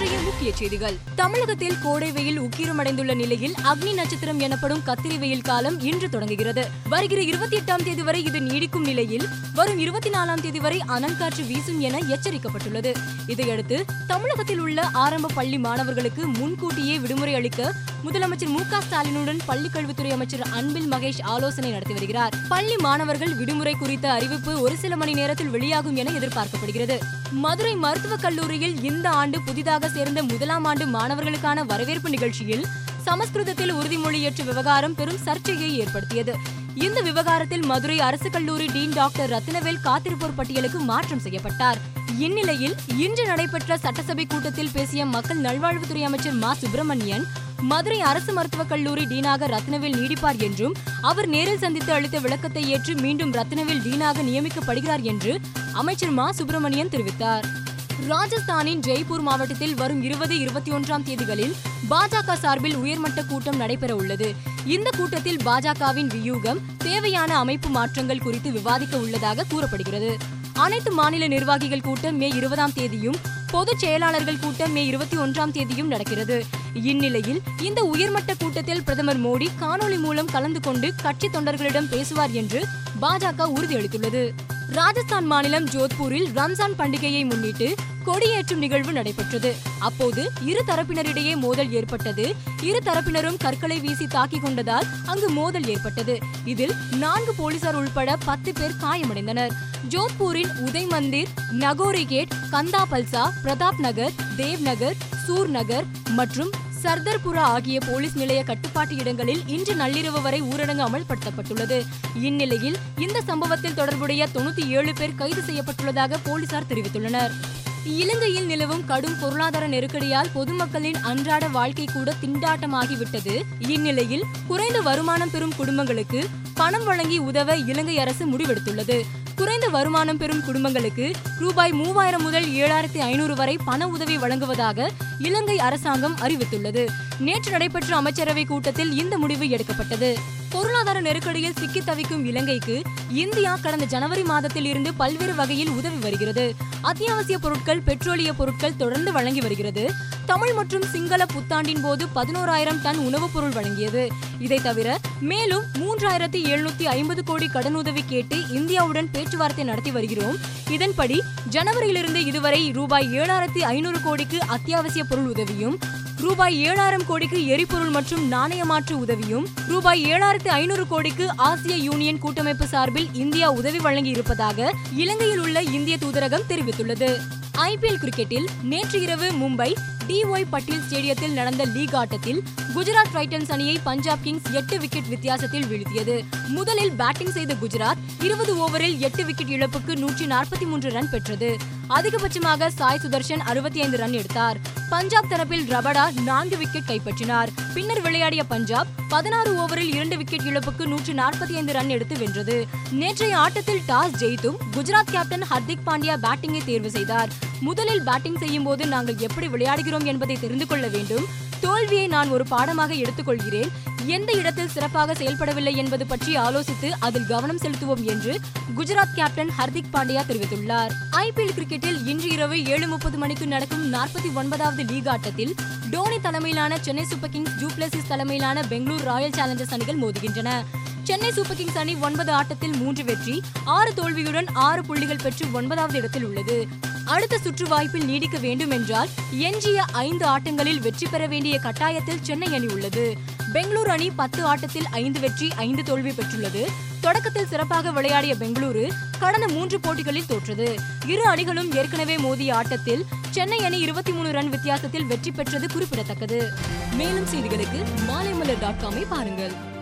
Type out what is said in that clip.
இன்றைய முக்கிய செய்திகள். தமிழகத்தில் கோடை வெயில் உக்கிரமடைந்துள்ள நிலையில் அக்னி நட்சத்திரம் எனப்படும் கத்திரி வெயில் காலம் இன்று தொடங்குகிறது. வருகிற இருபத்தி எட்டாம் தேதி வரை இது நீடிக்கும் நிலையில் வரும் இருபத்தி நாலாம் தேதி வரை அனல்காற்று வீசும் என எச்சரிக்கப்பட்டுள்ளது. இதையடுத்து தமிழகத்தில் உள்ள ஆரம்ப பள்ளி மாணவர்களுக்கு முன்கூட்டியே விடுமுறை அளிக்க முதலமைச்சர் மு க ஸ்டாலினுடன் பள்ளிக் கல்வித்துறை அமைச்சர் அன்பில் மகேஷ் ஆலோசனை நடத்தி வருகிறார். பள்ளி மாணவர்கள் விடுமுறை குறித்த அறிவிப்பு ஒரு சில மணி நேரத்தில் வெளியாகும் என எதிர்பார்க்கப்படுகிறது. மதுரை மருத்துவக் கல்லூரியில் இந்த ஆண்டு புதிதாக சேர்ந்த முதலாம் ஆண்டு மாணவர்களுக்கான வரவேற்பு நிகழ்ச்சியில் சமஸ்கிருதத்தில் உறுதிமொழி ஏற்ற விவகாரம் பெரும் சர்ச்சையை ஏற்படுத்தியது. இந்த விவகாரத்தில் மதுரை அரசு கல்லூரி டீன் டாக்டர் ரத்தினவேல் காத்திருப்போர் பட்டியலுக்கு மாற்றம் செய்யப்பட்டார். இந்நிலையில் இன்று நடைபெற்ற சட்டசபை கூட்டத்தில் பேசிய மக்கள் நல்வாழ்வுத்துறை அமைச்சர் மா. சுப்பிரமணியன் மதுரை அரசு மருத்துவக் கல்லூரி டீனாக ரத்னவேல் நீடிப்பார் என்றும் அவர் நேரில் சந்தித்து அளித்த விளக்கத்தை ஏற்று மீண்டும் ரத்னவேல் டீனாக நியமிக்கப்படுகிறார் என்று அமைச்சர் மா. சுப்பிரமணியன் தெரிவித்தார். ராஜஸ்தானின் ஜெய்ப்பூர் மாவட்டத்தில் வரும் இருபது இருபத்தி ஒன்றாம் தேதிகளில் பாஜக சார்பில் உயர்மட்ட கூட்டம் நடைபெற உள்ளது இந்த கூட்டத்தில் பாஜகவின் வியூகம் தேவையான அமைப்பு மாற்றங்கள் குறித்து விவாதிக்க உள்ளதாக கூறப்படுகிறது. அனைத்து மாநில நிர்வாகிகள் கூட்டம் மே இருபதாம் தேதியும் பொதுச் செயலாளர்கள் கூட்டம் மே இருபத்தி ஒன்றாம் தேதியும் நடக்கிறது. இந்நிலையில் இந்த உயர்மட்ட கூட்டத்தில் பிரதமர் மோடி காணொலி மூலம் கலந்து கொண்டு கட்சி தொண்டர்களிடம் பேசுவார் என்று பாஜக உறுதியளித்துள்ளது. ராஜஸ்தான் மாநிலம் ஜோத்பூரில் ரம்ஜான் பண்டிகையை முன்னிட்டு கொடியேற்றும் நிகழ்வு நடைபெற்றது. அப்போது இரு தரப்பினரிடையே மோதல் ஏற்பட்டது. இரு தரப்பினரும் கற்களை வீசி தாக்கிக் கொண்டதால் அங்கு மோதல் ஏற்பட்டது. இதில் நான்கு போலீசார் உள்பட பத்து பேர் காயமடைந்தனர். ஜோத்பூரின் உதய் மந்திர் நகோரி கேட் கந்தா பல்சா பிரதாப் நகர் தேவ் நகர் சூர் நகர் மற்றும் சர்தர்புரா ஆகிய போலீஸ் நிலைய கட்டுப்பாட்டு இடங்களில் இன்று நள்ளிரவு வரை ஊரடங்கு அமல்படுத்தப்பட்டுள்ளது. இந்நிலையில் இந்த சம்பவத்தில் தொடர்புடைய தொண்ணூத்தி ஏழு பேர் கைது செய்யப்பட்டுள்ளதாக போலீசார் தெரிவித்துள்ளனர். இலங்கையில் நிலவும் கடும் பொருளாதார நெருக்கடியால் பொதுமக்களின் அன்றாட வாழ்க்கை கூட திண்டாட்டமாகிவிட்டது. இந்நிலையில் குறைந்த வருமானம் பெறும் குடும்பங்களுக்கு பணம் வழங்கி உதவ இலங்கை அரசு முடிவெடுத்துள்ளது. குறைந்த வருமானம் பெறும் குடும்பங்களுக்கு ரூபாய் மூவாயிரம் முதல் ஏழாயிரத்தி ஐநூறு வரை பண உதவி வழங்குவதாக இலங்கை அரசாங்கம் அறிவித்துள்ளது. நேற்று நடைபெற்ற அமைச்சரவை கூட்டத்தில் இந்த முடிவு எடுக்கப்பட்டது. பொருளாதார நெருக்கடியில் சிக்கி தவிக்கும் இலங்கைக்கு இந்தியா கடந்த ஜனவரி மாதத்தில் இருந்து பல்வேறு வகையில் உதவி வருகிறது. அத்தியாவசிய பொருட்கள் பெட்ரோலிய பொருட்கள் தொடர்ந்து வழங்கி வருகிறது. தமிழ் மற்றும் சிங்கள புத்தாண்டின் போது பதினோராயிரம் டன் உணவுப் பொருள் வழங்கியது. இதை தவிர மேலும் மூன்றாயிரத்தி எழுநூத்தி ஐம்பது கோடி கடனுதவி கேட்டு இந்தியாவுடன் பேச்சுவார்த்தை நடத்தி வருகிறோம். இதன்படி ஜனவரியிலிருந்து இதுவரை ரூபாய் ஏழாயிரத்தி ஐநூறு கோடிக்கு அத்தியாவசிய பொருள் உதவியும் ரூபாய் ஏழாயிரம் கோடிக்கு எரிபொருள் மற்றும் நாணய மாற்று உதவியும் ரூபாய் ஏழாயிரத்து ஐநூறு கோடிக்கு ஆசிய யூனியன் கூட்டமைப்பு சார்பில் இந்தியா உதவி வழங்கி இருப்பதாக இலங்கையில் உள்ள இந்திய தூதரகம் தெரிவித்துள்ளது. ஐபிஎல் கிரிக்கெட்டில் நேற்று இரவு மும்பை டிஒய் பட்டேல் ஸ்டேடியத்தில் நடந்த லீக் ஆட்டத்தில் குஜராத் டைட்டன்ஸ் அணியை பஞ்சாப் கிங்ஸ் எட்டு விக்கெட் வித்தியாசத்தில் வீழ்த்தியது. முதலில் பேட்டிங் செய்த குஜராத் இருபது ஓவரில் எட்டு விக்கெட் இழப்புக்கு நூற்றி நாற்பத்தி மூன்று ரன் பெற்றது. அதிகபட்சமாக சாய் சுதர்ஷன் அறுபத்தி ஐந்து ரன் எடுத்தார். பஞ்சாப் தரப்பில் ரபடா நான்கு விக்கெட் கைப்பற்றினார். பின்னர் விளையாடிய பஞ்சாப் பதினாறு ஓவரில் இரண்டு விக்கெட் இழப்புக்கு நூற்றி நாற்பத்தி ஐந்து ரன் எடுத்து வென்றது. நேற்றைய ஆட்டத்தில் டாஸ் ஜெயித்தும் குஜராத் கேப்டன் ஹர்திக் பாண்டியா பேட்டிங்கை தேர்வு செய்தார். முதலில் பேட்டிங் செய்யும் போது நாங்கள் எப்படி விளையாடுகிறோம் என்பதை தெரிந்து கொள்ள வேண்டும். தோல்வியை நான் ஒரு பாடமாக எடுத்துக்கொள்கிறேன். எந்த இடத்தில் சிறப்பாக செயல்படவில்லை என்பது பற்றி ஆலோசித்து அதில் கவனம் செலுத்துவோம் என்று குஜராத் கேப்டன் ஹர்திக் பாண்டியா தெரிவித்துள்ளார். ஐபிஎல் கிரிக்கெட்டில் இன்று இரவு ஏழு முப்பது மணிக்கு நடக்கும் நாற்பத்தி ஒன்பதாவது லீக் ஆட்டத்தில் டோனி தலைமையிலான சென்னை சூப்பர் கிங்ஸ் ஜூப்ளசிஸ் தலைமையிலான பெங்களூர் ராயல் சேலஞ்சர்ஸ் அணிகள் மோதுகின்றன. சென்னை சூப்பர் கிங்ஸ் அணி ஒன்பது ஆட்டத்தில் மூன்று வெற்றி ஆறு தோல்வியுடன் ஆறு புள்ளிகள் பெற்று ஒன்பதாவது இடத்தில் உள்ளது. அடுத்த சுற்று வாய்ப்பில் நீடிக்க வேண்டும் என்றால் எஞ்சிய ஐந்து ஆட்டங்களில் வெற்றி பெற வேண்டிய கட்டாயத்தில் சென்னை அணி உள்ளது. பெங்களூரு அணி பத்து ஆட்டத்தில் ஐந்து வெற்றி ஐந்து தோல்வி பெற்றுள்ளது. தொடக்கத்தில் சிறப்பாக விளையாடிய பெங்களூரு கடந்த மூன்று போட்டிகளில் தோற்றது. இரு அணிகளும் ஏற்கனவே மோதிய ஆட்டத்தில் சென்னை அணி இருபத்தி மூணு ரன் வித்தியாசத்தில் வெற்றி பெற்றது குறிப்பிடத்தக்கது. மேலும் செய்திகளுக்கு மாலைமலர் டாட் காமை பாருங்கள்.